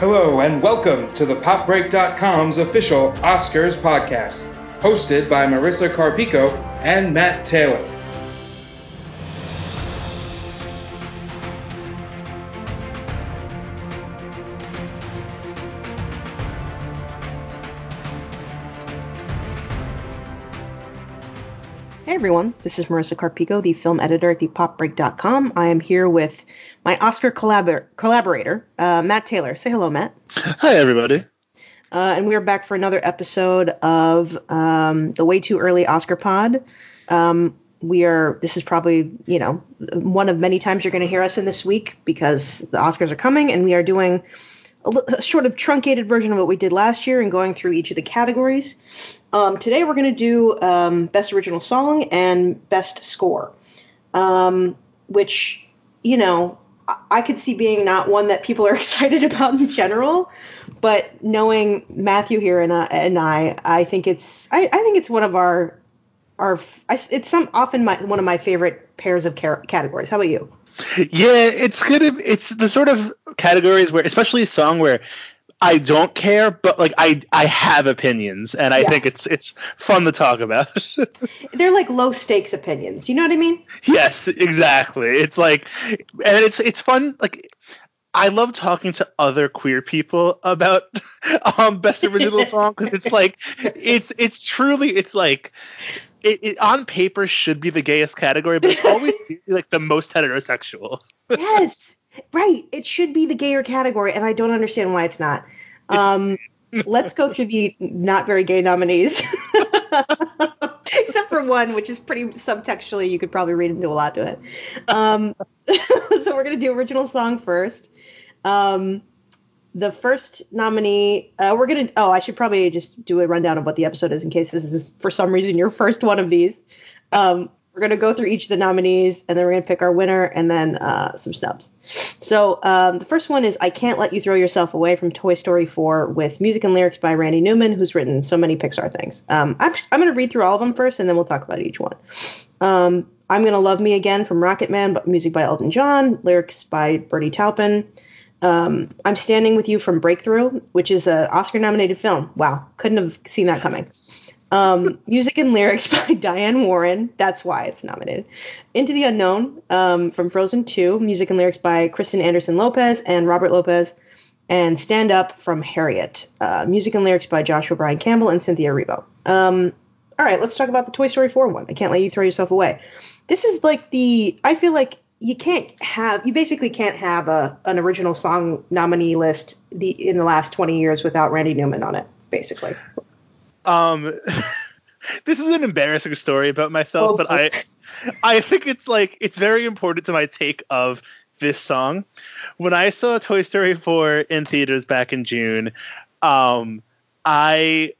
Hello, and welcome to the PopBreak.com's official Oscars podcast, hosted by Marisa Carpico and Matt Taylor. Hey everyone, this is Marisa Carpico, the film editor at thepopbreak.com. I am here with my Oscar collabor- collaborator, uh, Matt Taylor. Say hello, Matt. Hi, everybody. Uh, and we are back for another episode of um, the Way Too Early Oscar Pod. Um, we are. This is probably you know one of many times you're going to hear us in this week because the Oscars are coming, and we are doing a, sort of truncated version of what we did last year and going through each of the categories. Um, today we're going to do um, best original song and best score, um, which you know I-, could see being not one that people are excited about in general, but knowing Matthew here and, uh, and I, I think it's I, I think it's one of our our it's some often my one of my favorite pairs of categories. How about you? Yeah, it's good. It's the sort of categories where, especially a song where I don't care, but like I I have opinions, and I Yeah. think it's it's fun to talk about. They're like low stakes opinions. You know what I mean? yes, exactly. It's like, and it's it's fun. Like, I love talking to other queer people about um best original song because it's like it's it's truly it's like. It, it on paper should be the gayest category, but it's always like the most heterosexual. yes, right. It should be the gayer category, and I don't understand why it's not. Um, let's go through the not very gay nominees, except for one, which is pretty subtextually. You could probably read into a lot to it. Um, so we're gonna do original song first. Um, the first nominee, uh, we're gonna. Oh, I should probably just do a rundown of what the episode is in case this is for some reason your first one of these. Um, we're gonna go through each of the nominees, and then we're gonna pick our winner, and then uh, some snubs. So um, the first one is "I Can't Let You Throw Yourself Away" from Toy Story 4, with music and lyrics by Randy Newman, who's written so many Pixar things. Um, I'm, I'm gonna read through all of them first, and then we'll talk about each one. Um, "I'm Gonna Love Me Again" from Rocket Man, but music by Elton John, lyrics by Bernie Taupin. Um, I'm Standing With You from Breakthrough, which is an Oscar nominated film. Wow, couldn't have seen that coming. Um, music and lyrics by Diane Warren. That's why it's nominated. Into the Unknown um, from Frozen 2. Music and lyrics by Kristen Anderson Lopez and Robert Lopez. And Stand Up from Harriet. Uh, music and lyrics by Joshuah Brian Campbell and Cynthia Erivo. Um, all right, let's talk about the Toy Story 4 one. I can't let you throw yourself away. This is like the. I feel like you can't have. You basically can't have a an original song nominee list the in the last 20 years without Randy Newman on it, basically. Um, this is an embarrassing story about myself, Oh, but I, I think it's like it's very important to my take of this song. When I saw Toy Story 4 in theaters back in June, um, I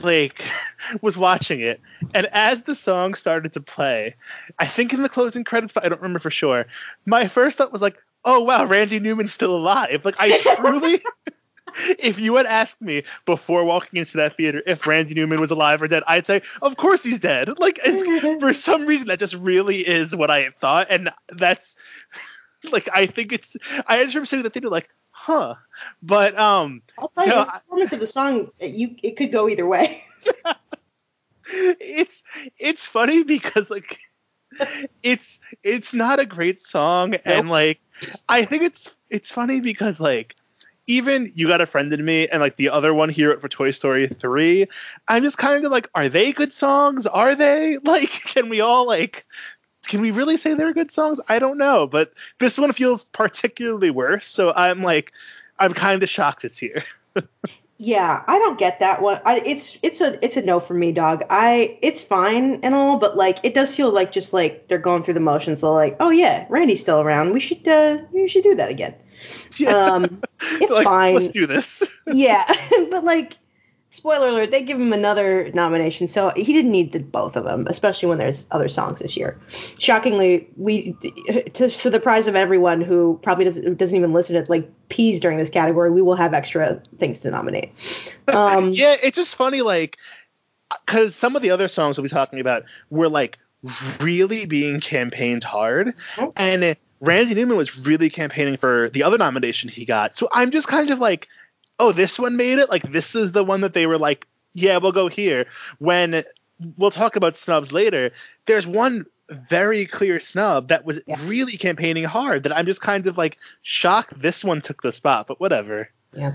like was watching it, and as the song started to play, I think in the closing credits, but I don't remember for sure. My first thought was like, "Oh wow, Randy Newman's still alive!" Like I truly. If you had asked me before walking into that theater if Randy Newman was alive or dead, I'd say, of course he's dead. Like, it's, for some reason, that just really is what I had thought. And that's, like, I think it's, I just remember sitting in the theater like, huh. But, um, I'll tell you, No, the performance of the song, you it could go either way. it's, it's funny because, like, it's, it's not a great song. And, like, I think it's, it's funny because, like, even you got a friend in me and like the other one here for Toy Story 3, I'm just kind of like, are they good songs? Are they? Like, can we all like can we really say they're good songs? I don't know, but this one feels particularly worse, so I'm like I'm kind of shocked it's here. Yeah, I don't get that one. I, it's it's a it's a no for me, dog. I it's fine and all, but like it does feel like just like they're going through the motions. Like, oh yeah, Randy's still around. We should uh we should do that again. Um, it's Like, fine. Let's do this. yeah, but like, spoiler alert, they give him another nomination, so he didn't need the both of them, especially when there's other songs this year. Shockingly, we to, to the surprise of everyone who probably doesn't, doesn't even listen to like peas during this category, we will have extra things to nominate. Um, yeah, it's just funny, like, because some of the other songs we'll be talking about were like really being campaigned hard, Mhm. and Randy Newman was really campaigning for the other nomination he got. So I'm just kind of like, oh, this one made it. Like this is the one that they were like, yeah, we'll go here. When we'll talk about snubs later. There's one very clear snub that was yes. really campaigning hard that I'm just kind of like shocked this one took the spot, but whatever. Yeah.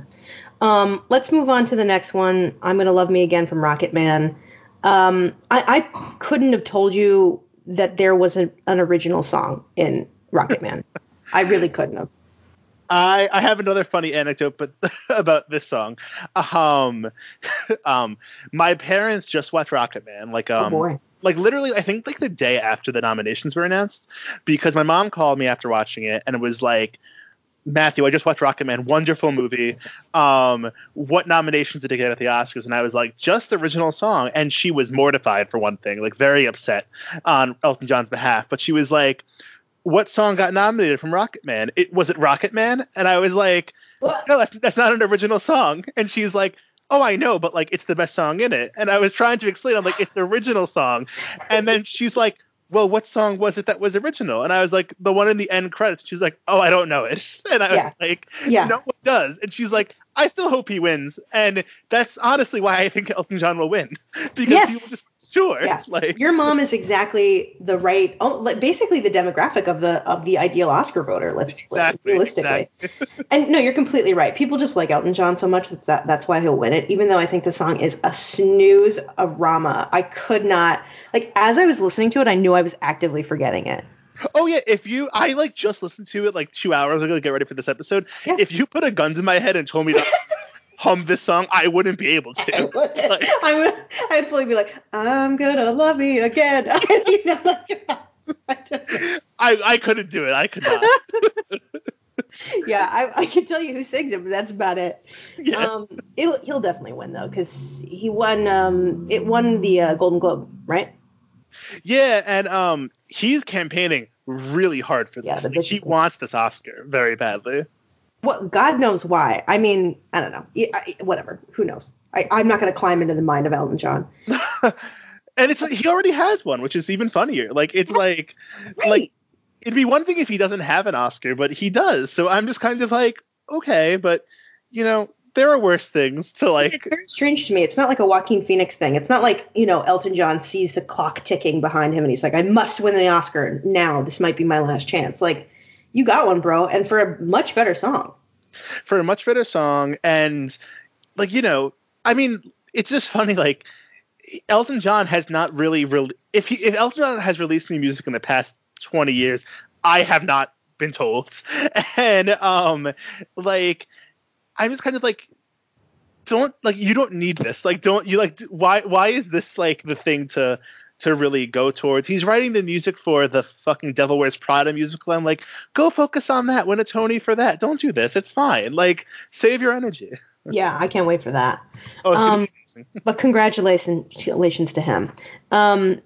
Um, let's move on to the next one. I'm gonna love me again from Rocket Man. Um, I, I couldn't have told you that there was an, an original song in Rocket Man. I really couldn't have. I, I have another funny anecdote, but about this song. Um, um, my parents just watched Rocket Man, like oh, um, oh like literally, I think like the day after the nominations were announced, because my mom called me after watching it, and it was like, Matthew, I just watched Rocket Man, wonderful movie. Um, what nominations did it get at the Oscars? And I was like, just the original song, and she was mortified for one thing, like very upset on Elton John's behalf, but she was like what song got nominated from Rocket Man? It was it Rocket Man? And I was like, what? no, that's, that's not an original song. And she's like, oh, I know, but like it's the best song in it. And I was trying to explain, I'm like, it's original song. And then she's like, well, what song was it that was original? And I was like, the one in the end credits. She's like, oh, I don't know it. And I yeah. was like, yeah. no one does. And she's like, I still hope he wins. And that's honestly why I think Elton John will win because yes. people just sure yeah. like your mom is exactly the right oh, like basically the demographic of the of the ideal oscar voter let's exactly, realistically exactly. and no you're completely right people just like elton john so much that, that that's why he'll win it even though i think the song is a snooze a rama i could not like as i was listening to it i knew i was actively forgetting it Oh yeah, if you I like just listened to it like two hours ago to get ready for this episode. Yeah. If you put a guns in my head and told me to hum this song, I wouldn't be able to. I would. Like, I would. I'd fully be like, "I'm gonna love me again." you know, like, I I couldn't do it. I could not. yeah, I, I can tell you who sings it, but that's about it. Yeah. Um, it'll he'll definitely win though because he won. Um, it won the uh, Golden Globe, right? Yeah, and um, he's campaigning really hard for this. Yeah, like, he wants this Oscar very badly. Well, God knows why. I mean, I don't know. Whatever. Who knows? I, I'm not going to climb into the mind of Elton John. and it's he already has one, which is even funnier. Like it's like right. like it'd be one thing if he doesn't have an Oscar, but he does. So I'm just kind of like, okay, but you know, there are worse things to like. It's very strange to me. It's not like a Joaquin Phoenix thing. It's not like you know Elton John sees the clock ticking behind him and he's like, I must win the Oscar now. This might be my last chance. Like you got one, bro, and for a much better song. For a much better song, and like you know, I mean, it's just funny. Like Elton John has not really, re- if he, if Elton John has released new music in the past twenty years, I have not been told, and um, like I'm just kind of like don't like you don't need this like don't you like why why is this like the thing to to really go towards. He's writing the music for the fucking Devil Wears Prada musical. I'm like, go focus on that. Win a Tony for that. Don't do this. It's fine. Like, save your energy. Yeah, I can't wait for that. Oh, um, but congratulations to him. Um,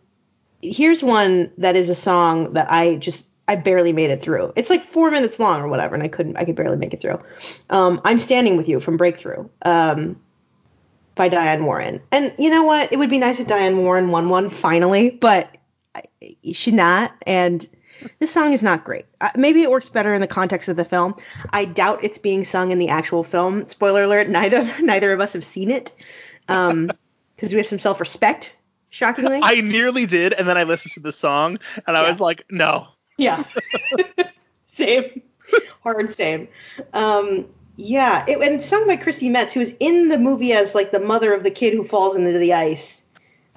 here's one that is a song that I just I barely made it through. It's like four minutes long or whatever, and I couldn't I could barely make it through. Um, I'm standing with you from Breakthrough. Um, by Diane Warren. And you know what? It would be nice if Diane Warren won one finally, but she not. And this song is not great. Uh, maybe it works better in the context of the film. I doubt it's being sung in the actual film. Spoiler alert: neither neither of us have seen it because um, we have some self respect. Shockingly, I nearly did, and then I listened to the song, and I yeah. was like, no. Yeah. same. Hard same. Um, yeah, it, and sung by Chrissy Metz, who was in the movie as like the mother of the kid who falls into the ice.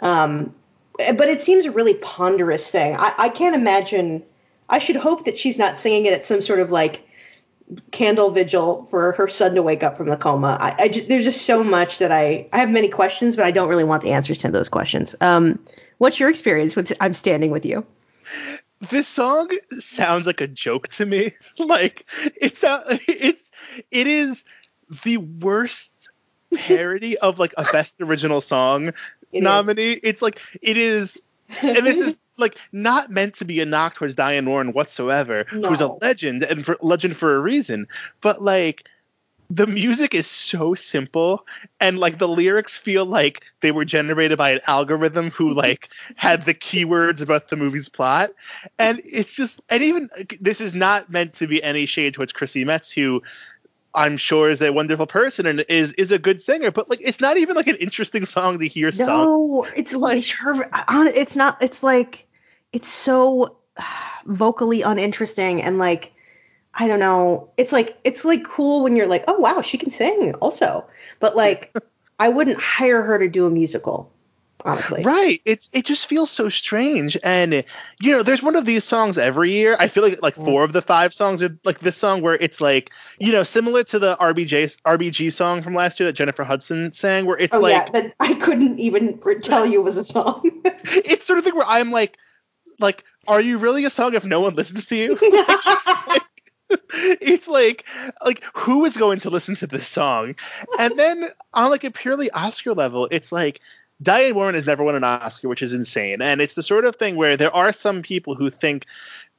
Um, but it seems a really ponderous thing. I, I can't imagine. I should hope that she's not singing it at some sort of like candle vigil for her son to wake up from the coma. I, I just, there's just so much that I I have many questions, but I don't really want the answers to those questions. Um, what's your experience with "I'm Standing with You"? This song sounds like a joke to me. like it's a, it's it is the worst parody of like a best original song it nominee. Is. It's like it is, and this is like not meant to be a knock towards Diane Warren whatsoever, no. who's a legend and for, legend for a reason. But like, the music is so simple and like the lyrics feel like they were generated by an algorithm who Mm-hmm. like had the keywords about the movie's plot and it's just and even this is not meant to be any shade towards Chrissy Metz who I'm sure is a wonderful person and is is a good singer but like it's not even like an interesting song to hear sung No, it's like her. It's not. It's like it's so vocally uninteresting and like I don't know. It's like it's like cool when you're like, oh wow, she can sing also. But like, I wouldn't hire her to do a musical. Honestly, Right. It's it just feels so strange. And you know, there's one of these songs every year. I feel like like mm. four of the five songs are like this song where it's like, you know, similar to the RBJ RBG song from last year that Jennifer Hudson sang, where it's Oh like yeah, that I couldn't even tell you was a song. it's sort of thing where I'm like like, are you really a song if no one listens to you? it's like like who is going to listen to this song? And then on like a purely oscar level it's like diane warren has never won an oscar which is insane. And it's the sort of thing where there are some people who think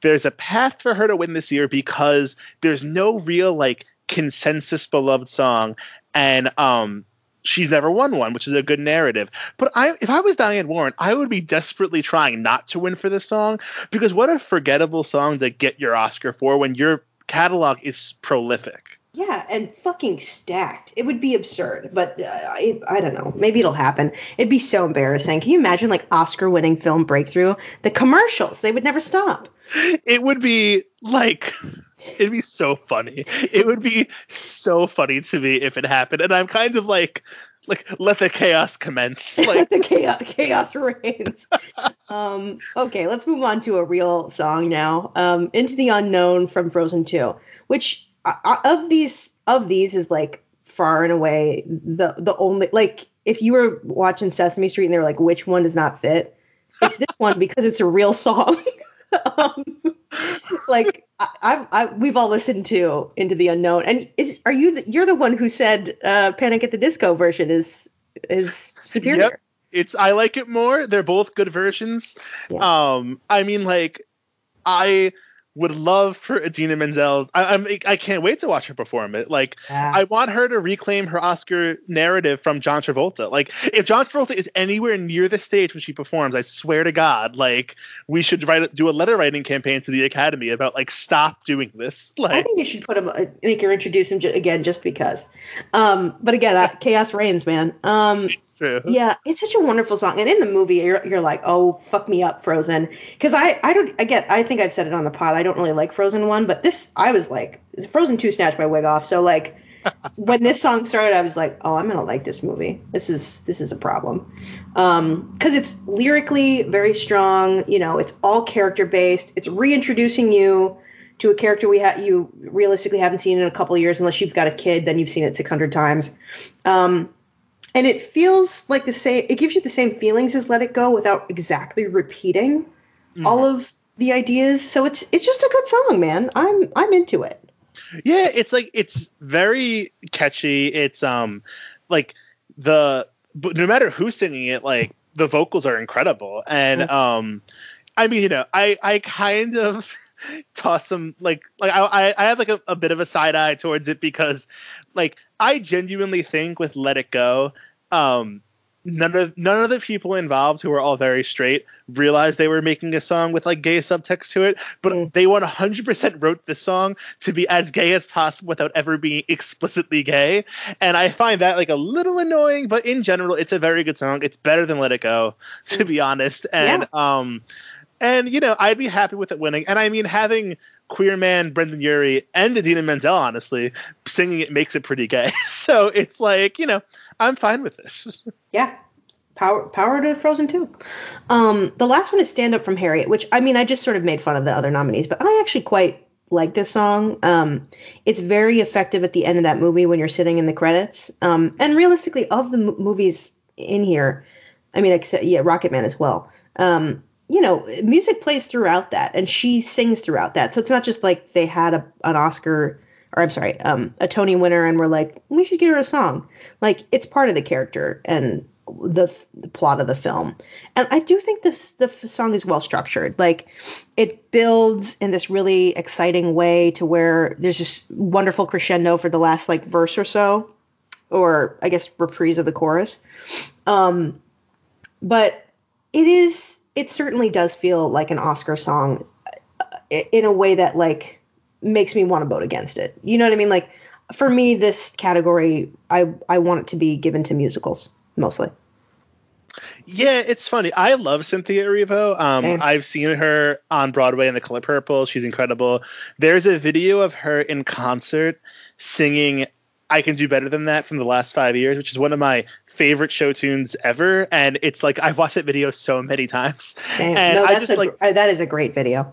there's a path for her to win this year because there's no real like consensus beloved song. And um she's never won one which is a good narrative. But i if i was diane warren i would be desperately trying not to win for this song because what a forgettable song to get your oscar for when your catalog is prolific Yeah, and fucking stacked. It would be absurd, but uh, I, I don't know. Maybe it'll happen. It'd be so embarrassing. Can you imagine like Oscar-winning film breakthrough? The commercials, they would never stop. it would be like it'd be so funny it would be so funny to me if it happened and i'm kind of like like let the chaos commence like the chaos, chaos reigns. um, okay, let's move on to a real song now. Um, Into the Unknown from Frozen 2, which uh, uh, of these of these is like far and away the the only like if you were watching Sesame Street and they were like which one does not fit, it's this one because it's a real song. um, like I, I've, I, we've all listened to Into the Unknown, and is are you the, you're the one who said uh, Panic at the Disco version is is superior? Yep. it's i like it more they're both good versions Yeah. um i mean like i would love for Idina Menzel. I, I'm I can't wait to watch her perform it. Like Yeah. I want her to reclaim her Oscar narrative from John Travolta. Like if John Travolta is anywhere near the stage when she performs, I swear to God, like we should write do a letter writing campaign to the Academy about like stop doing this. I think you should put him, uh, make her introduce him again, just because. Um, but again, uh, chaos reigns, man. Um, it's true. yeah, it's such a wonderful song, and in the movie, you're, you're like, oh, fuck me up, Frozen, because I, I don't, I get, I think I've said it on the pod. I don't really like Frozen one, but this, I was like, Frozen two snatched my wig off. So like, when this song started, I was like, oh, I'm gonna like this movie. This is, this is a problem, um, because it's lyrically very strong. You know, it's all character based. It's reintroducing you to a character we ha- you realistically haven't seen in a couple years unless you've got a kid then you've seen it 600 times um, and it feels like the same it gives you the same feelings as let it go without exactly repeating all of the ideas so it's it's just a good song man i'm i'm into it Yeah, it's like it's very catchy. It's um like the but no matter who's singing it, like the vocals are incredible. And um I mean, you know, I I kind of toss some like like I I I have like a, a bit of a side eye towards it because like I genuinely think with Let It Go, um none of none of the people involved who were all very straight realized they were making a song with like gay subtext to it but Mm. they 100% wrote this song to be as gay as possible without ever being explicitly gay. And i find that like a little annoying but in general it's a very good song. It's better than let it go to be honest. And um and you know i'd be happy with it winning. And i mean having queer man brendon urie and idina menzel honestly singing it makes it pretty gay. So it's like you know i'm fine with this. yeah. Power power to frozen 2 um the last one is stand up from harriet which i mean i just sort of made fun of the other nominees but i actually quite like this song. Um it's very effective at the end of that movie when you're sitting in the credits. Um and realistically of the m- movies in here i mean except yeah rocket man as well um you know music plays throughout that and she sings throughout that. So it's not just like they had a, an oscar or i'm sorry um a tony winner and we're like we should give her a song like it's part of the character and the, the plot of the film. And I do think the the song is well structured. Like it builds in this really exciting way to where there's just wonderful crescendo for the last like verse or so, or I guess reprise of the chorus. Um, but it is it certainly does feel like an Oscar song uh, in a way that like makes me want to vote against it. You know what I mean? Like for me, this category, I I want it to be given to musicals mostly. Yeah, it's funny. I love Cynthia Erivo. Um, I've seen her on Broadway in The Color Purple. She's incredible. There's a video of her in concert singing I Can Do Better Than That from the last five years, which is one of my favorite show tunes ever. And it's like, I've watched that video so many times. Damn. And no, I just a, like, uh, that is a great video.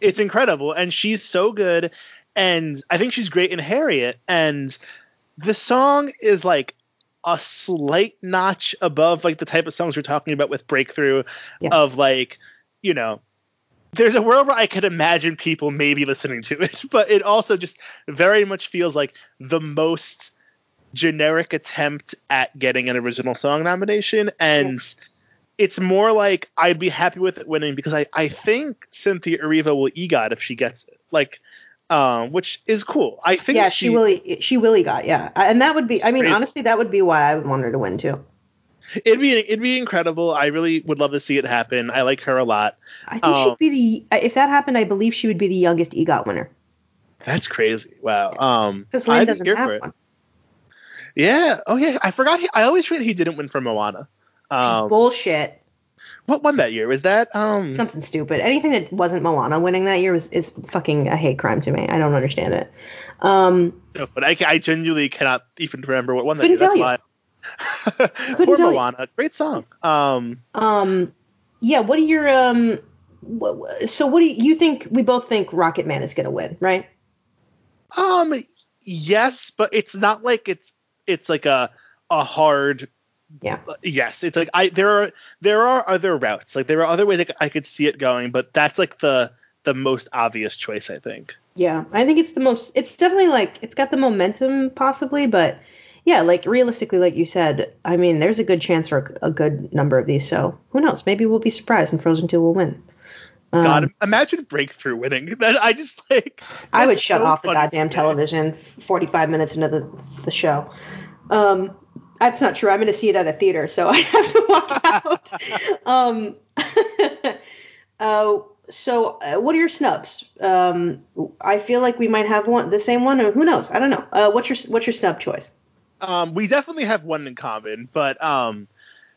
It's incredible. And she's so good. And I think she's great in Harriet. And the song is like a slight notch above like the type of songs we're talking about with breakthrough yeah. of like you know there's a world where I could imagine people maybe listening to it, but it also just very much feels like the most generic attempt at getting an original song nomination. And yeah. it's more like I'd be happy with it winning because I, I think Cynthia Erivo will EGOT if she gets it. Like, um, which is cool. I think yeah, she, she will. She will got yeah, and that would be. I mean, crazy. honestly, that would be why I would want her to win too. It'd be it'd be incredible. I really would love to see it happen. I like her a lot. I think um, she'd be the if that happened. I believe she would be the youngest EGOT winner. That's crazy. Wow. Um, because Lin doesn't have one. Yeah. Oh yeah. I forgot. He, I always forget he didn't win for Moana. Um, Bullshit. What won that year? Was that um something stupid? Anything that wasn't Moana winning that year was is fucking a hate crime to me. I don't understand it. Um, no, but I, I genuinely cannot even remember what won that year. That's you. why. Poor Moana, great song. Um, um, yeah. What are your um? So what do you, you think? We both think Rocket Man is going to win, right? Um, yes, but it's not like it's it's like a a hard. Yeah. Yes, it's like I there are there are other routes. Like there are other ways I could see it going, but that's like the the most obvious choice, I think. Yeah, I think it's the most. It's definitely like it's got the momentum, possibly, but yeah, like realistically, like you said, I mean, there's a good chance for a, a good number of these. So who knows? Maybe we'll be surprised and Frozen Two will win. Um, God, imagine Breakthrough winning. That I just like. I would shut so off the goddamn television 45 minutes into the the show. Um, that's not true. I'm going to see it at a theater, so I have to walk out. um, uh, so uh, what are your snubs? Um, I feel like we might have one, the same one, or who knows? I don't know. Uh, what's your what's your snub choice? Um, we definitely have one in common, but um,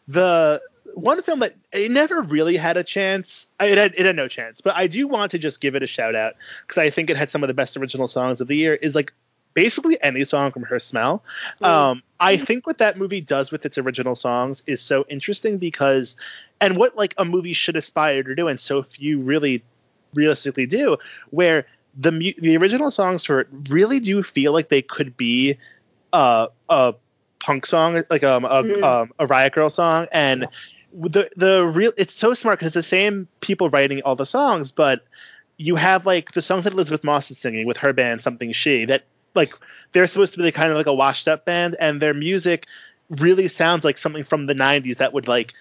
the one film that it never really had a chance. It had it had no chance, but I do want to just give it a shout out because I think it had some of the best original songs of the year. Is like basically any song from Her Smell. Mm. Um, I think what that movie does with its original songs is so interesting because, and what like a movie should aspire to do, and so few really realistically do, where the the original songs for it really do feel like they could be uh, a punk song, like um, a, mm. um, a Riot Grrrl song, and the the real it's so smart because the same people writing all the songs, but you have like the songs that Elisabeth Moss is singing with her band Something She that like they're supposed to be kind of like a washed up band, and their music really sounds like something from the 90s that would like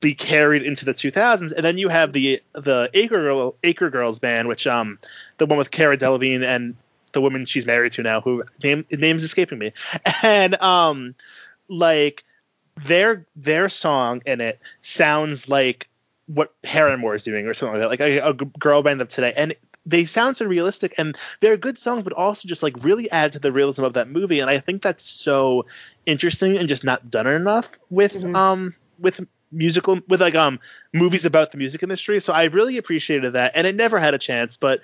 be carried into the 2000s and then you have the the acre Girl, Akergirls band which um the one with cara delevingne and the woman she's married to now, who name name's escaping me, and um, like their their song in it sounds like what Paramore is doing or something like that, like a, a girl band of today, and they sound so realistic and they're good songs, but also just like really add to the realism of that movie. And I think that's so interesting and just not done enough with mm-hmm. um with musical with like um movies about the music industry. So I really appreciated that, and it never had a chance, but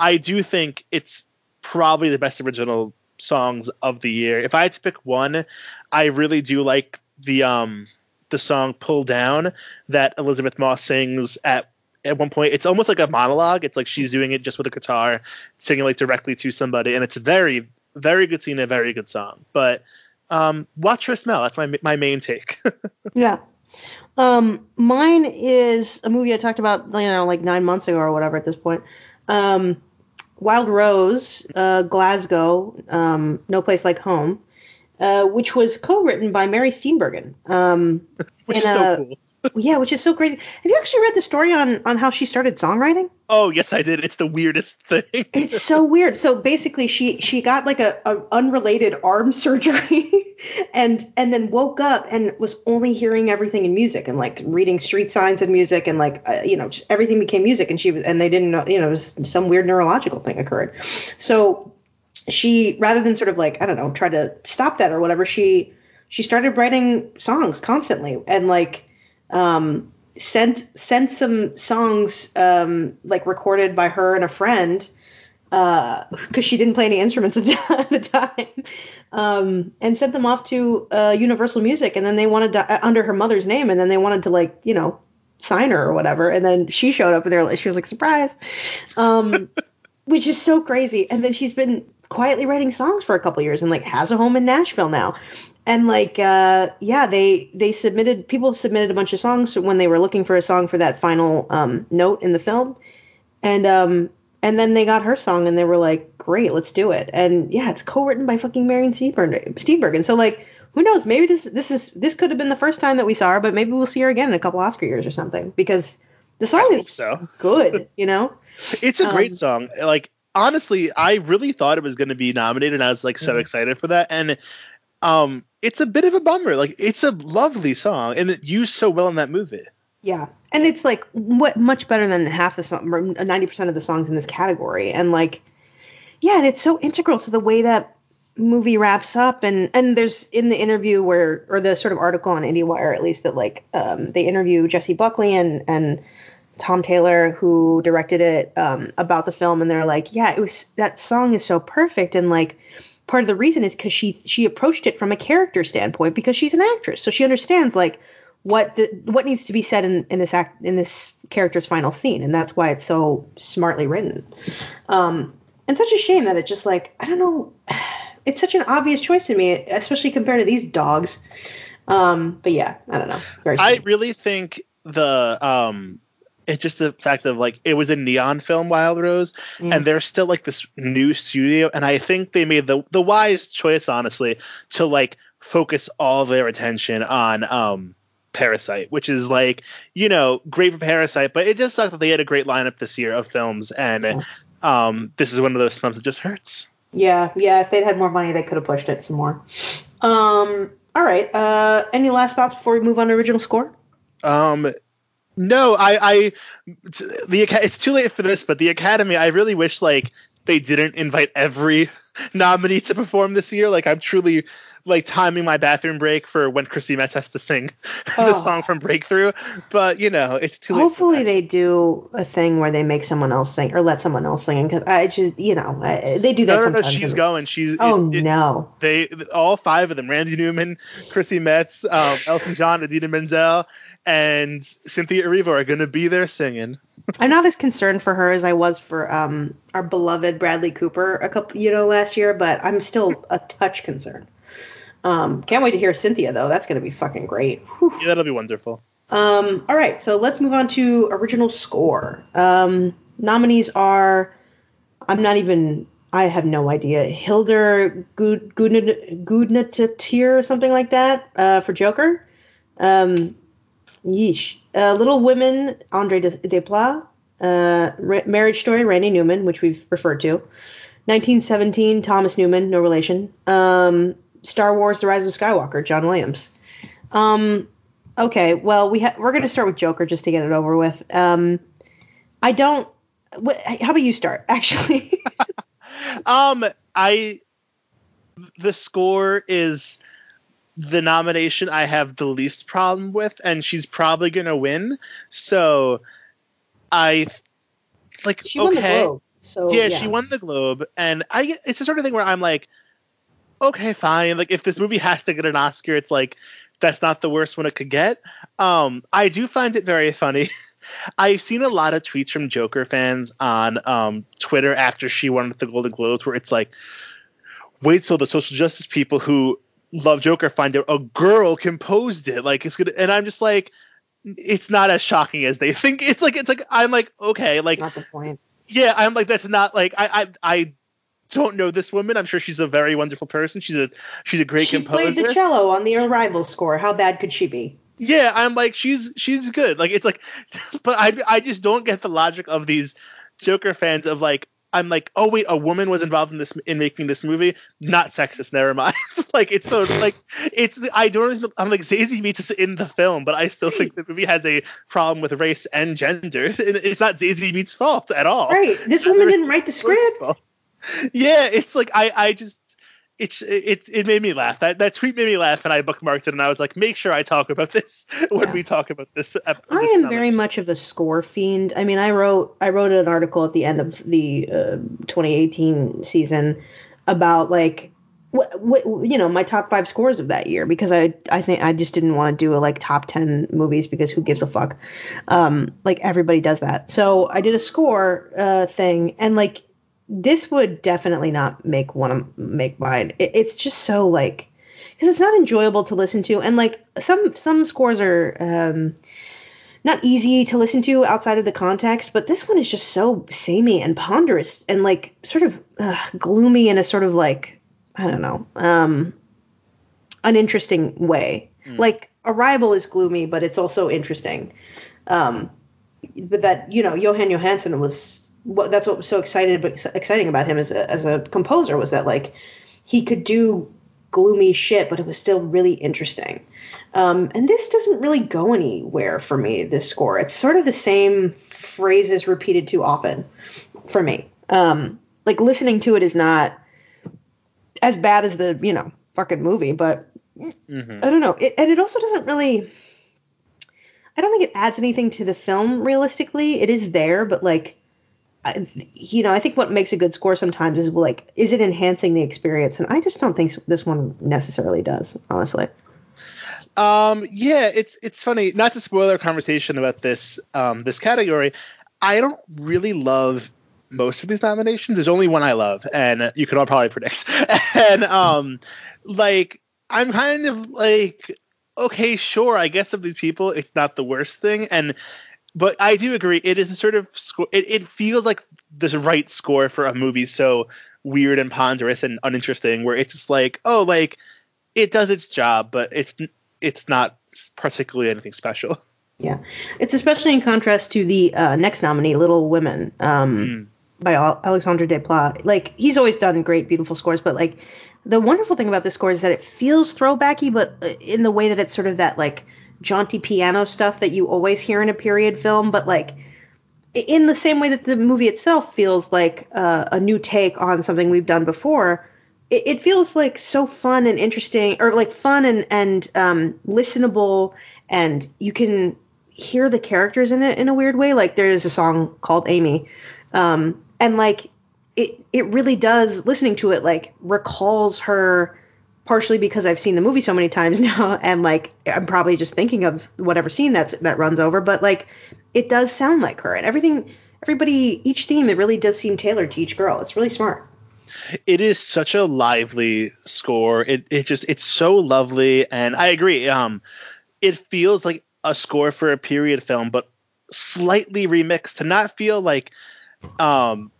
I do think it's probably the best original songs of the year. If I had to pick one, I really do like the um the song "Pull Down" that Elisabeth Moss sings at at one point. It's almost like a monologue. It's like she's doing it just with a guitar, singing like directly to somebody, and it's very very good scene, a very good song. But um, watch her smell. That's my my main take. yeah. Um, mine is a movie I talked about, you know, like nine months ago or whatever. At this point, um, Wild Rose, uh, Glasgow, um, No Place Like Home. uh, which was co-written by Mary Steenburgen. Um, which and, is so uh, cool. Yeah, which is so crazy. Have you actually read the story on on how she started songwriting? Oh yes, I did. It's the weirdest thing. It's so weird. So basically, she she got like a, a unrelated arm surgery, and and then woke up and was only hearing everything in music and like reading street signs and music and like uh, you know just everything became music and she was and they didn't know you know some weird neurological thing occurred. So she rather than sort of like I don't know try to stop that or whatever she she started writing songs constantly and like um sent sent some songs um like recorded by her and a friend uh because she didn't play any instruments at the, time um and sent them off to uh universal music. And then they wanted to uh, under her mother's name and then they wanted to like you know sign her or whatever. And then she showed up and they're like she was like surprise. Um which is so crazy. And then she's been quietly writing songs for a couple years and like has a home in Nashville now. And like uh yeah, they they submitted people submitted a bunch of songs when they were looking for a song for that final um note in the film. And um and then they got her song and they were like, "Great, let's do it." And yeah, it's co-written by fucking Marion Steenburgen. Steenburgen. So like who knows? Maybe this this is this could have been the first time that we saw her, but maybe we'll see her again in a couple Oscar years or something because the song is so. good, you know? It's a great Um, song. Like honestly, I really thought it was going to be nominated, and I was like so Mhm. excited for that. And um, it's a bit of a bummer. Like it's a lovely song, and it used so well in that movie. Yeah, and it's like what much better than half the song, ninety percent of the songs in this category, and like, yeah, and it's so integral to the way that movie wraps up. And and there's in the interview where, or the sort of article on IndieWire at least that like um, they interview Jessie Buckley and and Tom Taylor who directed it um, about the film, and they're like, yeah, it was that song is so perfect, and like part of the reason is because she she approached it from a character standpoint because she's an actress, so she understands like what the, what needs to be said in, in this act in this character's final scene, and that's why it's so smartly written. Um, and such a shame that it just like I don't know, it's such an obvious choice to me, especially compared to these dogs. Um, but yeah, I don't know. Very I really think the um, it's just the fact of like it was a neon film, Wild Rose, Yeah. and they're still like this new studio, and I think they made the the wise choice, honestly, to like focus all their attention on um Parasite, which is like you know great for Parasite, but it just sucked that they had a great lineup this year of films, and Yeah. um this is one of those slumps that just hurts. Yeah, yeah. If they'd had more money, they could have pushed it some more. Um, all right. Uh, any last thoughts before we move on to original score? Um, no, I, I, the it's too late for this, but the Academy, I really wish like they didn't invite every nominee to perform this year. Like I'm truly like timing my bathroom break for when Chrissy Metz has to sing Oh. the song from Breakthrough, but you know it's too Hopefully, they do a thing where they make someone else sing or let someone else sing. Because I just, you know, I, they do that. No, no, no, she's going. She's Oh it- no! they all five of them: Randy Newman, Chrissy Metz, um, Elton John, Idina Menzel, and Cynthia Erivo are going to be there singing. I'm not as concerned for her as I was for um, our beloved Bradley Cooper a couple, you know, last year. But I'm still a touch concerned. Um, can't wait to hear Cynthia though. That's gonna be fucking great. Whew. Yeah, that'll be wonderful. Um, all right, so let's move on to original score. Um, nominees are, I'm not even, I have no idea. Hildur Gud- Gudn- Gudnadottir or something like that uh, for Joker. Um, yeesh. Uh, Little Women, Andre Des- Desplat. Uh, Marriage Story, Randy Newman, which we've referred to. 1917, Thomas Newman, no relation. Um, Star Wars: The Rise of Skywalker, John Williams. Um, okay, well we ha- we're going to start with Joker just to get it over with. Um, I don't. Wh- how about you start? Actually, Um, I the score is the nomination I have the least problem with, and she's probably gonna win. So I like she won the okay, Globe, so yeah, she won the Globe, and I it's the sort of thing where I'm like, okay, fine. Like if this movie has to get an Oscar, it's like that's not the worst one it could get. Um, I do find it very funny. I've seen a lot of tweets from Joker fans on um, Twitter after she won the Golden Globes, where it's like, wait till the social justice people who love Joker find out a girl composed it. Like it's gonna, and I'm just like, it's not as shocking as they think. It's like it's like I'm like okay, like Not the point. yeah, I'm like that's not like I I I don't know this woman. I'm sure she's a very wonderful person. She's a she's a great she composer. played the cello on the Arrival score. How bad could she be? Yeah, I'm like she's she's good. Like it's like, but I I just don't get the logic of these Joker fans of like I'm like oh wait a woman was involved in this in making this movie? Not sexist never mind. Like it's so like it's I don't I'm like Zazie Beetz is in the film but I still think the movie has a problem with race and gender. And it's not Zazie Beetz's fault at all. Right. This woman didn't write the script. yeah it's like I I just it's it it made me laugh. That that tweet made me laugh, and I bookmarked it, and I was like, make sure I talk about this when yeah. we talk about this. Uh, I am very much of a score fiend. I mean, I wrote I wrote an article at the end of the uh, 2018 season about like what, what you know my top five scores of that year because I I think I just didn't want to do a like top ten movies because who gives a fuck, um like everybody does that. So I did a score uh thing and like this would definitely not make one of make mine. It, it's just so like because it's not enjoyable to listen to, and like some some scores are um, not easy to listen to outside of the context. But this one is just so samey and ponderous and like sort of uh, gloomy in a sort of like I don't know um, uninteresting way. Mm. Like Arrival is gloomy, but it's also interesting. Um, but that you know Jóhann Jóhannsson was what that's what was so excited but exciting about him as a, as a composer was that like he could do gloomy shit, but it was still really interesting. Um, and this doesn't really go anywhere for me. This score, it's sort of the same phrases repeated too often for me. Um, like listening to it is not as bad as the you know fucking movie, but mm-hmm. I don't know. It, and it also doesn't really. I don't think it adds anything to the film. Realistically, it is there, but like you know, I think what makes a good score sometimes is like, is it enhancing the experience? And I just don't think this one necessarily does, honestly. Um, yeah, it's it's funny. Not to spoil our conversation about this um, this category, I don't really love most of these nominations. There's only one I love, and you can all probably predict. and um, like, I'm kind of like, okay, sure, I guess of these people, it's not the worst thing, and but I do agree. It is a sort of score. It, it feels like the right score for a movie so weird and ponderous and uninteresting, where it's just like, oh, like it does its job, but it's it's not particularly anything special. Yeah, it's especially in contrast to the uh, next nominee, Little Women, um, mm. by Alexandre Desplat. Like he's always done great, beautiful scores, but like the wonderful thing about this score is that it feels throwbacky, but uh, in the way that it's sort of that like jaunty piano stuff that you always hear in a period film, but like in the same way that the movie itself feels like uh, a new take on something we've done before. It, it, feels like so fun and interesting, or like fun and and um, listenable, and you can hear the characters in it in a weird way. Like there is a song called Amy, um, and like it it really does. Listening to it like recalls her partially because I've seen the movie so many times now, and like I'm probably just thinking of whatever scene that's that runs over. But like, it does sound like her, and everything, everybody, each theme, it really does seem tailored to each girl. It's really smart. It is such a lively score. It it just it's so lovely, and I agree. Um, it feels like a score for a period film, but slightly remixed to not feel like um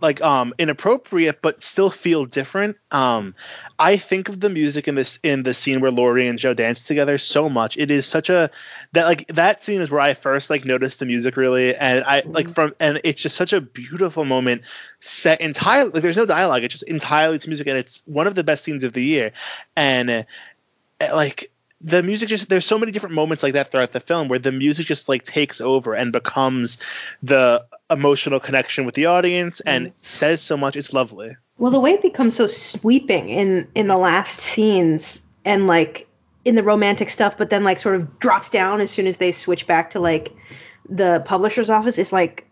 like um inappropriate but still feel different. Um i think of the music in this in the scene where Laurie and jo dance together so much. It is such a that like that scene is where i first like noticed the music really. And i like mm-hmm. from and it's just such a beautiful moment set entirely like there's no dialogue. It's just entirely to music and it's one of the best scenes of the year. And uh, like the music just there's so many different moments like that throughout the film where the music just like takes over and becomes the emotional connection with the audience and mm. says so much it's lovely well the way it becomes so sweeping in in the last scenes and like in the romantic stuff but then like sort of drops down as soon as they switch back to like the publisher's office is like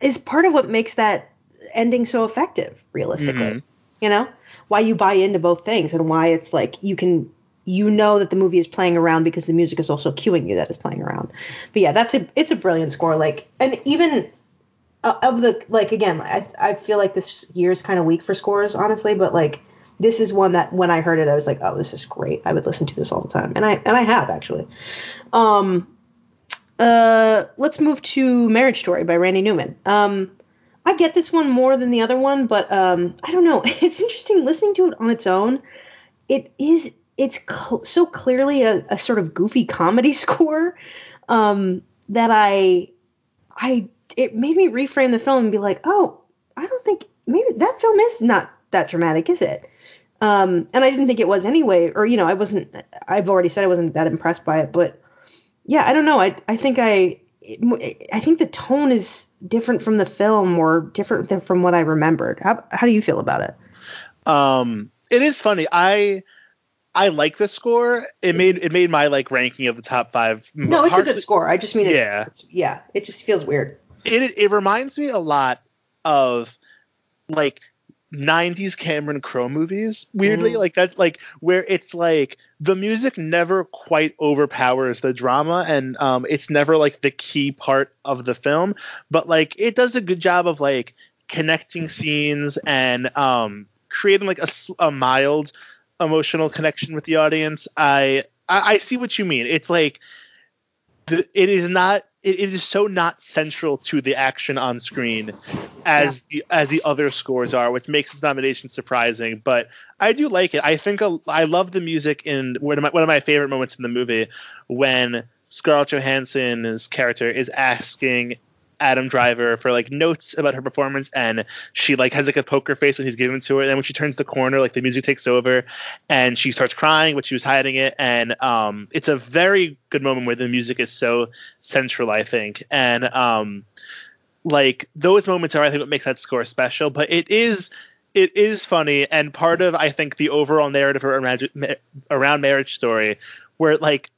is part of what makes that ending so effective realistically mm-hmm. you know why you buy into both things and why it's like you can you know that the movie is playing around because the music is also cueing you that it's playing around. But yeah, that's a it's a brilliant score. Like, and even of the like again, I I feel like this year is kind of weak for scores, honestly. But like, this is one that when I heard it, I was like, oh, this is great. I would listen to this all the time, and I and I have actually. Um, uh, let's move to Marriage Story by Randy Newman. Um, I get this one more than the other one, but um, I don't know. It's interesting listening to it on its own. It is it's cl- so clearly a, a, sort of goofy comedy score um, that I I it made me reframe the film and be like, oh, I don't think maybe that film is not that dramatic, is it? Um, and I didn't think it was anyway, or you know, I wasn't. I've already said I wasn't that impressed by it, but yeah, I don't know. I I think I I think the tone is different from the film or different than from what I remembered. How how do you feel about it? Um, it is funny. I I like the score. It made it made my like ranking of the top five. No, it's a good score. I just mean, it's, yeah, it's, yeah. It just feels weird. It it reminds me a lot of like 90s Cameron Crowe movies, weirdly, mm. like that, like where it's like the music never quite overpowers the drama, and um, it's never like the key part of the film, but like it does a good job of like connecting scenes and um, creating like a, a mild emotional connection with the audience. I, I, I see what you mean. It's like the, it is not it, it is so not central to the action on screen as yeah. the as the other scores are, which makes this nomination surprising. But I do like it. I think a, I love the music in one of my one of my favorite moments in the movie when Scarlett Johansson's character is asking Adam Driver for like notes about her performance, and she like has like a poker face when he's giving it to her. And then when she turns the corner, like the music takes over, and she starts crying, but she was hiding it. And um, it's a very good moment where the music is so central, I think, and um, like those moments are I think what makes that score special. But it is it is funny, and part of I think the overall narrative around around Marriage Story, where like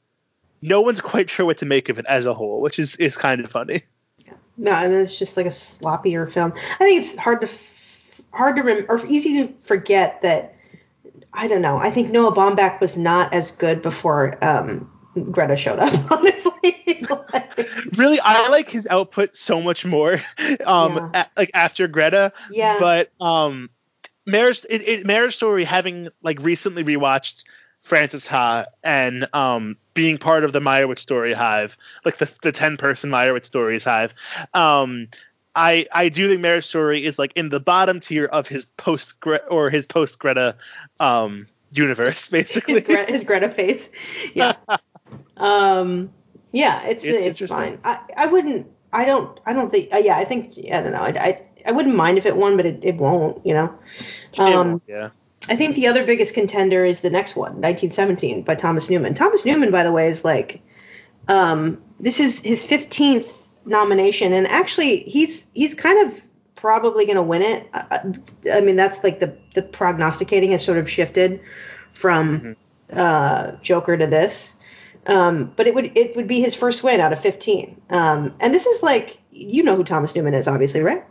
no one's quite sure what to make of it as a whole, which is is kind of funny. No, I mean it's just like a sloppier film. I think it's hard to f- hard to rem- or easy to forget that. I don't know. I think Noah Baumbach was not as good before um, Greta showed up. Honestly, really, I like his output so much more. Um, yeah. a- like after Greta. Yeah. But um, Marriage it, it, Marriage Story having like recently rewatched Frances Ha and um, being part of the Meyerowitz Story Hive, like the the ten person Meyerowitz Stories Hive. Um, I I do think Marriage Story is like in the bottom tier of his post or his post Greta um, universe, basically. his, Gre- his Greta face, yeah. um, yeah, it's it's, it's fine. I, I wouldn't. I don't. I don't think. Uh, yeah, I think. I don't know. I, I I wouldn't mind if it won, but it, it won't. You know. Um, yeah. I think the other biggest contender is the next one, 1917 by Thomas Newman. Thomas Newman, by the way, is like, um, this is his 15th nomination, and actually, he's he's kind of probably going to win it. I, I, mean, that's like the the prognosticating has sort of shifted from mm-hmm. uh, Joker to this, um, but it would it would be his first win out of 15. Um, and this is like you know who Thomas Newman is, obviously, right?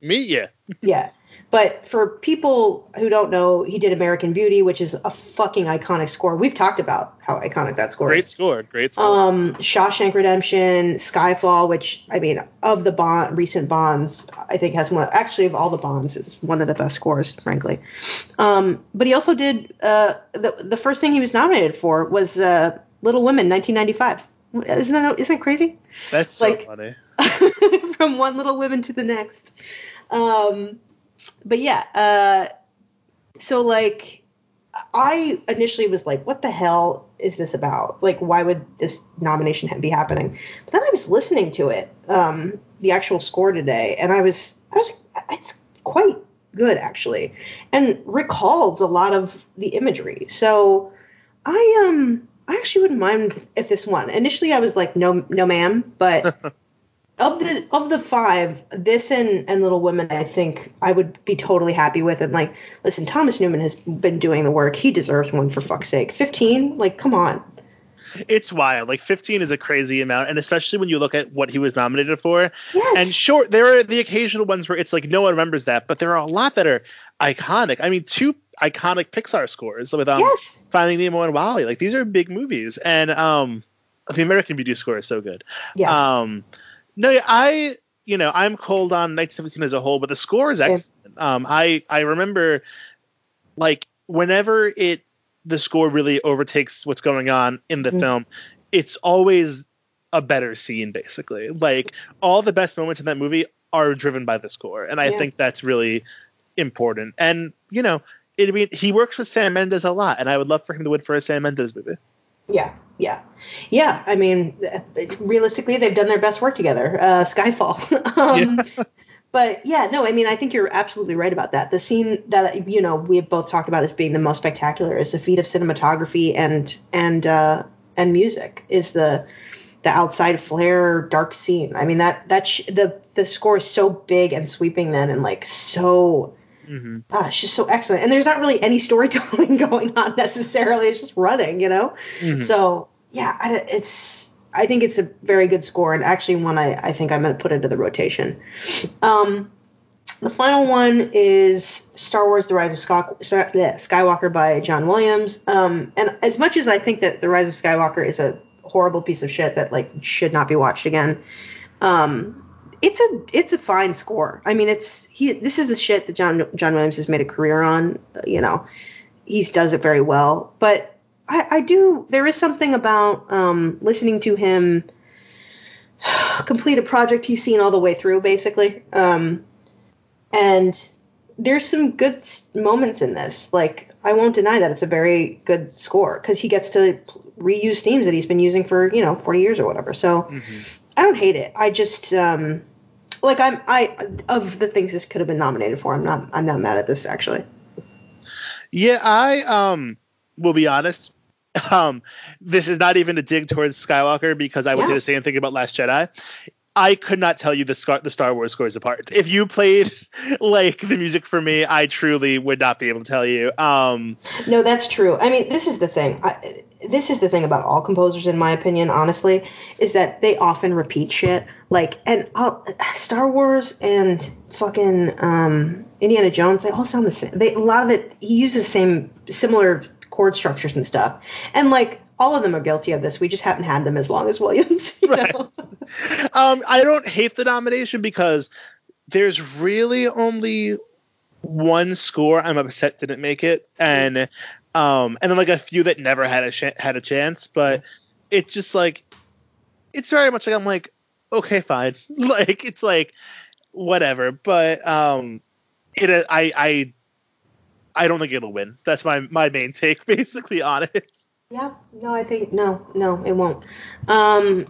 Me, yeah. yeah. But for people who don't know, he did American Beauty, which is a fucking iconic score. We've talked about how iconic that score great is. Score, great score. Um, Shawshank Redemption, Skyfall, which I mean, of the Bond recent Bonds, I think has one. Actually, of all the Bonds, is one of the best scores, frankly. Um, but he also did uh, the the first thing he was nominated for was uh, Little Women, 1995. Isn't that isn't that crazy? That's so like, funny. from one Little Women to the next. Um, but yeah, uh, so like I initially was like, what the hell is this about? Like, why would this nomination be happening? But then I was listening to it, um, the actual score today, and I was, I was, it's quite good actually, and recalls a lot of the imagery. So I um, I actually wouldn't mind if this won. Initially, I was like, no, no, ma'am, but of the of the five, this and and Little Women, I think I would be totally happy with. And like, listen, Thomas Newman has been doing the work; he deserves one for fuck's sake. Fifteen, like, come on. It's wild. Like 15 is a crazy amount, and especially when you look at what he was nominated for. Yes. And sure, there are the occasional ones where it's like no one remembers that, but there are a lot that are iconic. I mean, two iconic Pixar scores with um, yes. Finding Nemo and WALL-E. Like these are big movies, and um, the American Beauty score is so good. Yeah. Um, no, I you know I'm cold on 1917 as a whole, but the score is excellent. Um, I I remember like whenever it the score really overtakes what's going on in the mm-hmm. film, it's always a better scene basically. Like all the best moments in that movie are driven by the score, and I Yeah. think that's really important. And you know, it, I mean, he works with Sam Mendes a lot, and I would love for him to win for a Sam Mendes movie. Yeah, yeah, yeah. I mean, realistically, they've done their best work together. Uh, Skyfall. um, But yeah, no, I mean, I think you're absolutely right about that. The scene that you know we have both talked about as being the most spectacular is the feat of cinematography and and uh, and music is the the outside flare dark scene. I mean that that sh- the the score is so big and sweeping then and like so hmm ah, it's just so excellent. And there's not really any storytelling going on necessarily. It's just running, you know. Mhm. So yeah, I, it's I think it's a very good score and actually one I, I think I'm going to put into the rotation. Um, the final one is Star Wars: The Rise of Sky, Skywalker by John Williams. Um, and as much as I think that The Rise of Skywalker is a horrible piece of shit that like should not be watched again, um, it's a it's a fine score. I mean, it's he. This is the shit that John John Williams has made a career on. You know, he does it very well. But I, I do. There is something about um, listening to him complete a project he's seen all the way through, basically. Um, and there's some good moments in this. Like I won't deny that it's a very good score because he gets to reuse themes that he's been using for you know 40 years or whatever. So Mhm. I don't hate it. I just um, like I'm I of the things this could have been nominated for. I'm not I'm not mad at this actually. Yeah, I um will be honest. Um, this is not even a dig towards Skywalker because I would say the same thing about Last Jedi. I could not tell you the Scar- the Star Wars scores apart. If you played like the music for me, I truly would not be able to tell you. Um, No, that's true. I mean, this is the thing. I, this is the thing about all composers, in my opinion. Honestly, is that they often repeat shit. Like, and I'll, Star Wars and fucking um, Indiana Jones, they all sound the same. They a lot of it. He uses the same similar chord structures and stuff, and like all of them are guilty of this. We just haven't had them as long as Williams. You Right. um, I don't hate the nomination because there's really only one score I'm upset didn't make it, and um, and then like a few that never had a sh- had a chance. But it's just like it's very much like I'm like okay, fine, like it's like whatever. But um, it I I I don't think it'll win. That's my my main take basically on it. Yeah, no, I think no, no, it won't. Um,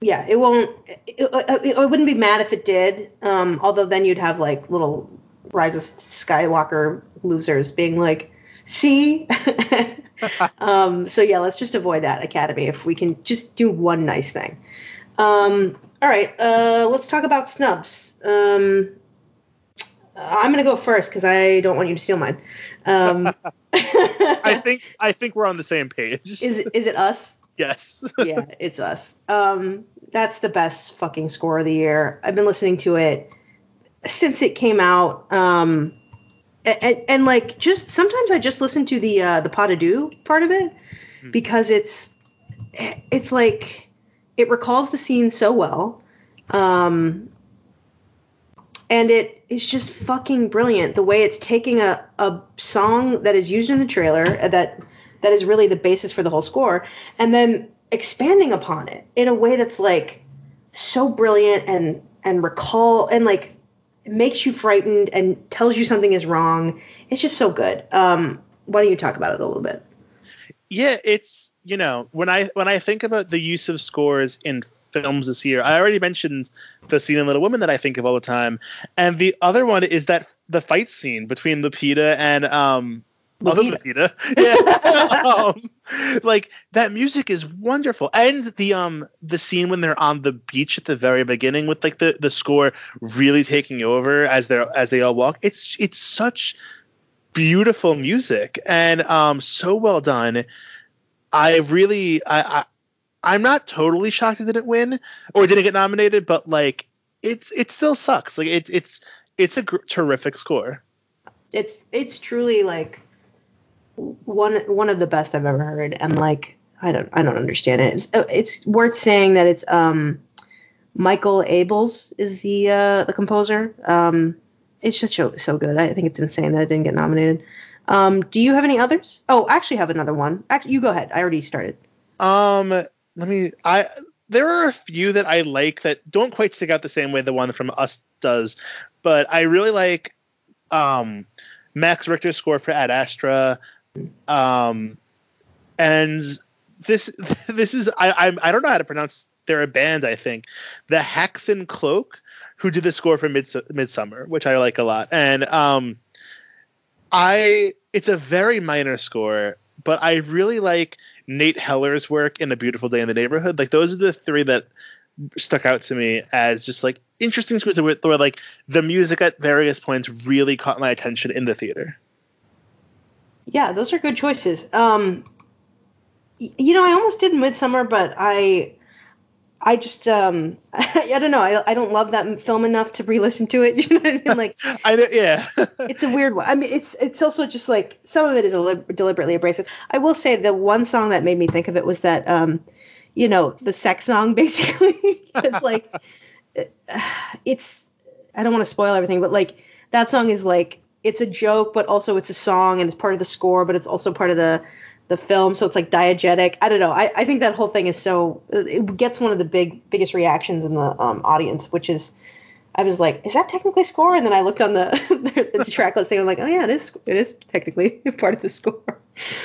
yeah, it won't. It, wouldn't be mad if it did. Um, although then you'd have like little Rise of Skywalker losers being like, "See." um, so yeah, let's just avoid that Academy if we can just do one nice thing. Um, all right, uh, let's talk about snubs. Um, I'm gonna go first because I don't want you to steal mine. Um, I think I think we're on the same page. is is it us? yes. yeah, it's us. Um, that's the best fucking score of the year. I've been listening to it since it came out. Um, and, and like just sometimes I just listen to the uh, the pas de deux part of it Hmm. because it's it's like it recalls the scene so well. Um, and it is just fucking brilliant the way it's taking a, a song that is used in the trailer uh, that that is really the basis for the whole score and then expanding upon it in a way that's like so brilliant and and recall and like makes you frightened and tells you something is wrong. It's just so good. Um why don't you talk about it a little bit? Yeah it's you know when i when i think about the use of scores in films this year. I already mentioned the scene in little women that i think of all the time. And the other one is that the fight scene between lupita and um other Lupita. yeah. Um, like that music is wonderful. And the um the scene when they're on the beach at the very beginning with like the the score really taking over as they're as they all walk. It's it's such beautiful music and um so well done. I really i, I i'm not totally shocked it didn't win or didn't get nominated but like it's it still sucks like it, it's it's a gr- terrific score it's it's truly like one one of the best I've ever heard, and like I don't I don't understand it. It's, uh, it's worth saying that it's um Michael Abels is the uh, the composer. Um, it's just so, so good. I think it's insane that it didn't get nominated. Um, do you have any others? Oh, I actually have another one. Actually, you go ahead. I already started. Um, let me. I there are a few that I like that don't quite stick out the same way the one from Us does, but I really like um, Max Richter's score for Ad Astra, um, and this this is I, I don't know how to pronounce. They're a band, I think, the Haxan Cloak, who did the score for Mids- Midsommar, which I like a lot, and um, I it's a very minor score, but I really like Nate Heller's work in A Beautiful Day in the Neighborhood. Like those are the three that stuck out to me as just like interesting scores where like the music at various points really caught my attention in the theater. Yeah, those are good choices. Um, you know, I almost did Midsommar, but I I just um I, don't know I, I don't love that film enough to re-listen to it. You know what I mean? Like I don't, yeah, it's a weird one. I mean, it's it's also just like some of it is deliberately abrasive. I will say the one song that made me think of it was that um you know the sex song basically. it's like it's I don't want to spoil everything, but like that song is like it's a joke, but also it's a song and it's part of the score, but it's also part of the the film, so it's like diegetic. I don't know. I, I think that whole thing is so it gets one of the big biggest reactions in the um, audience, which is I was like, is that technically score? And then I looked on the, the track listing. I'm like, oh yeah, it is. It is technically part of the score.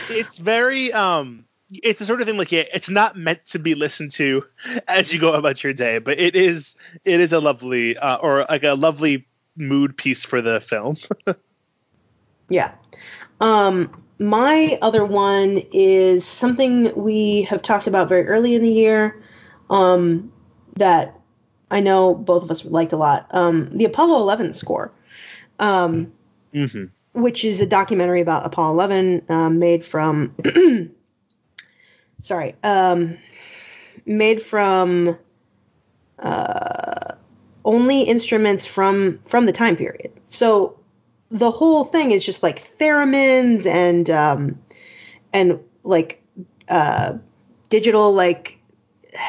It's very um, it's the sort of thing like yeah, it's not meant to be listened to as you go about your day, but it is. It is a lovely uh, or like a lovely mood piece for the film. yeah. Um, my other one is something we have talked about very early in the year um, that I know both of us liked a lot. Um, the Apollo 11 score, um, mm-hmm. which is a documentary about Apollo 11 um, made from, sorry, um, made from uh, only instruments from from the time period. So the whole thing is just like theremins and um, and like uh, digital like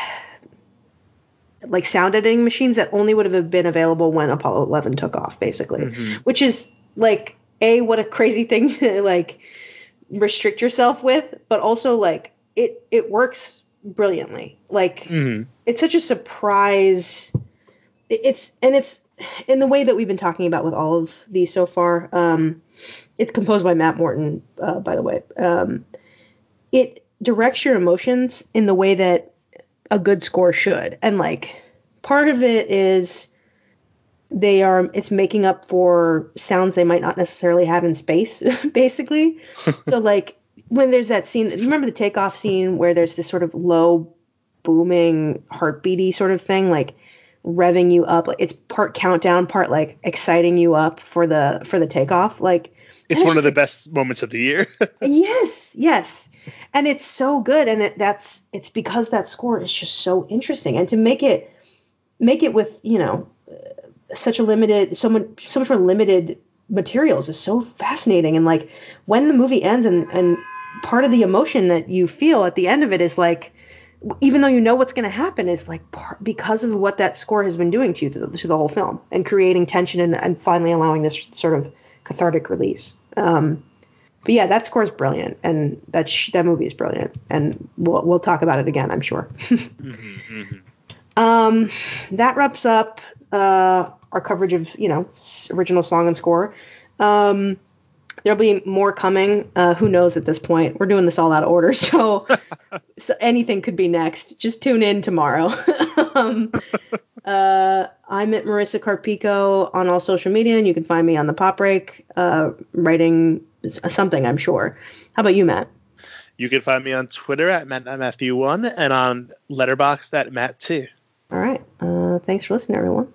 like sound editing machines that only would have been available when Apollo 11 took off, basically. Mm-hmm. Which is like a what a crazy thing to like restrict yourself with, but also like it it works brilliantly. Like mm-hmm. it's such a surprise. It's and it's in the way that we've been talking about with all of these so far, um, it's composed by Matt Morton, uh, by the way. Um, it directs your emotions in the way that a good score should, and like part of it is they are it's making up for sounds they might not necessarily have in space, basically. so like when there's that scene, remember the takeoff scene where there's this sort of low booming heartbeaty sort of thing, like revving you up. It's part countdown, part like exciting you up for the for the takeoff. Like it's one of the best moments of the year. yes, yes, and it's so good, and it, that's it's because that score is just so interesting, and to make it make it with you know uh, such a limited so much so much more limited materials is so fascinating, and like when the movie ends and and part of the emotion that you feel at the end of it is like even though you know what's going to happen, is like part, because of what that score has been doing to you to the, to the whole film and creating tension and, and, finally allowing this sort of cathartic release. Um, but yeah, that score is brilliant, and that sh- that movie is brilliant, and we'll we'll talk about it again, I'm sure. mm-hmm, mm-hmm. Um, that wraps up uh, our coverage of you know original song and score. Um, there'll be more coming. Uh, who knows at this point? We're doing this all out of order, so so anything could be next. Just tune in tomorrow. um, uh, I'm at Marisa Carpico on all social media, and you can find me on the Pop Break, uh, writing something. I'm sure. How about you, Matt? You can find me on Twitter at Matthew1 and on Letterboxd at Matt2. All right. Uh, thanks for listening, everyone.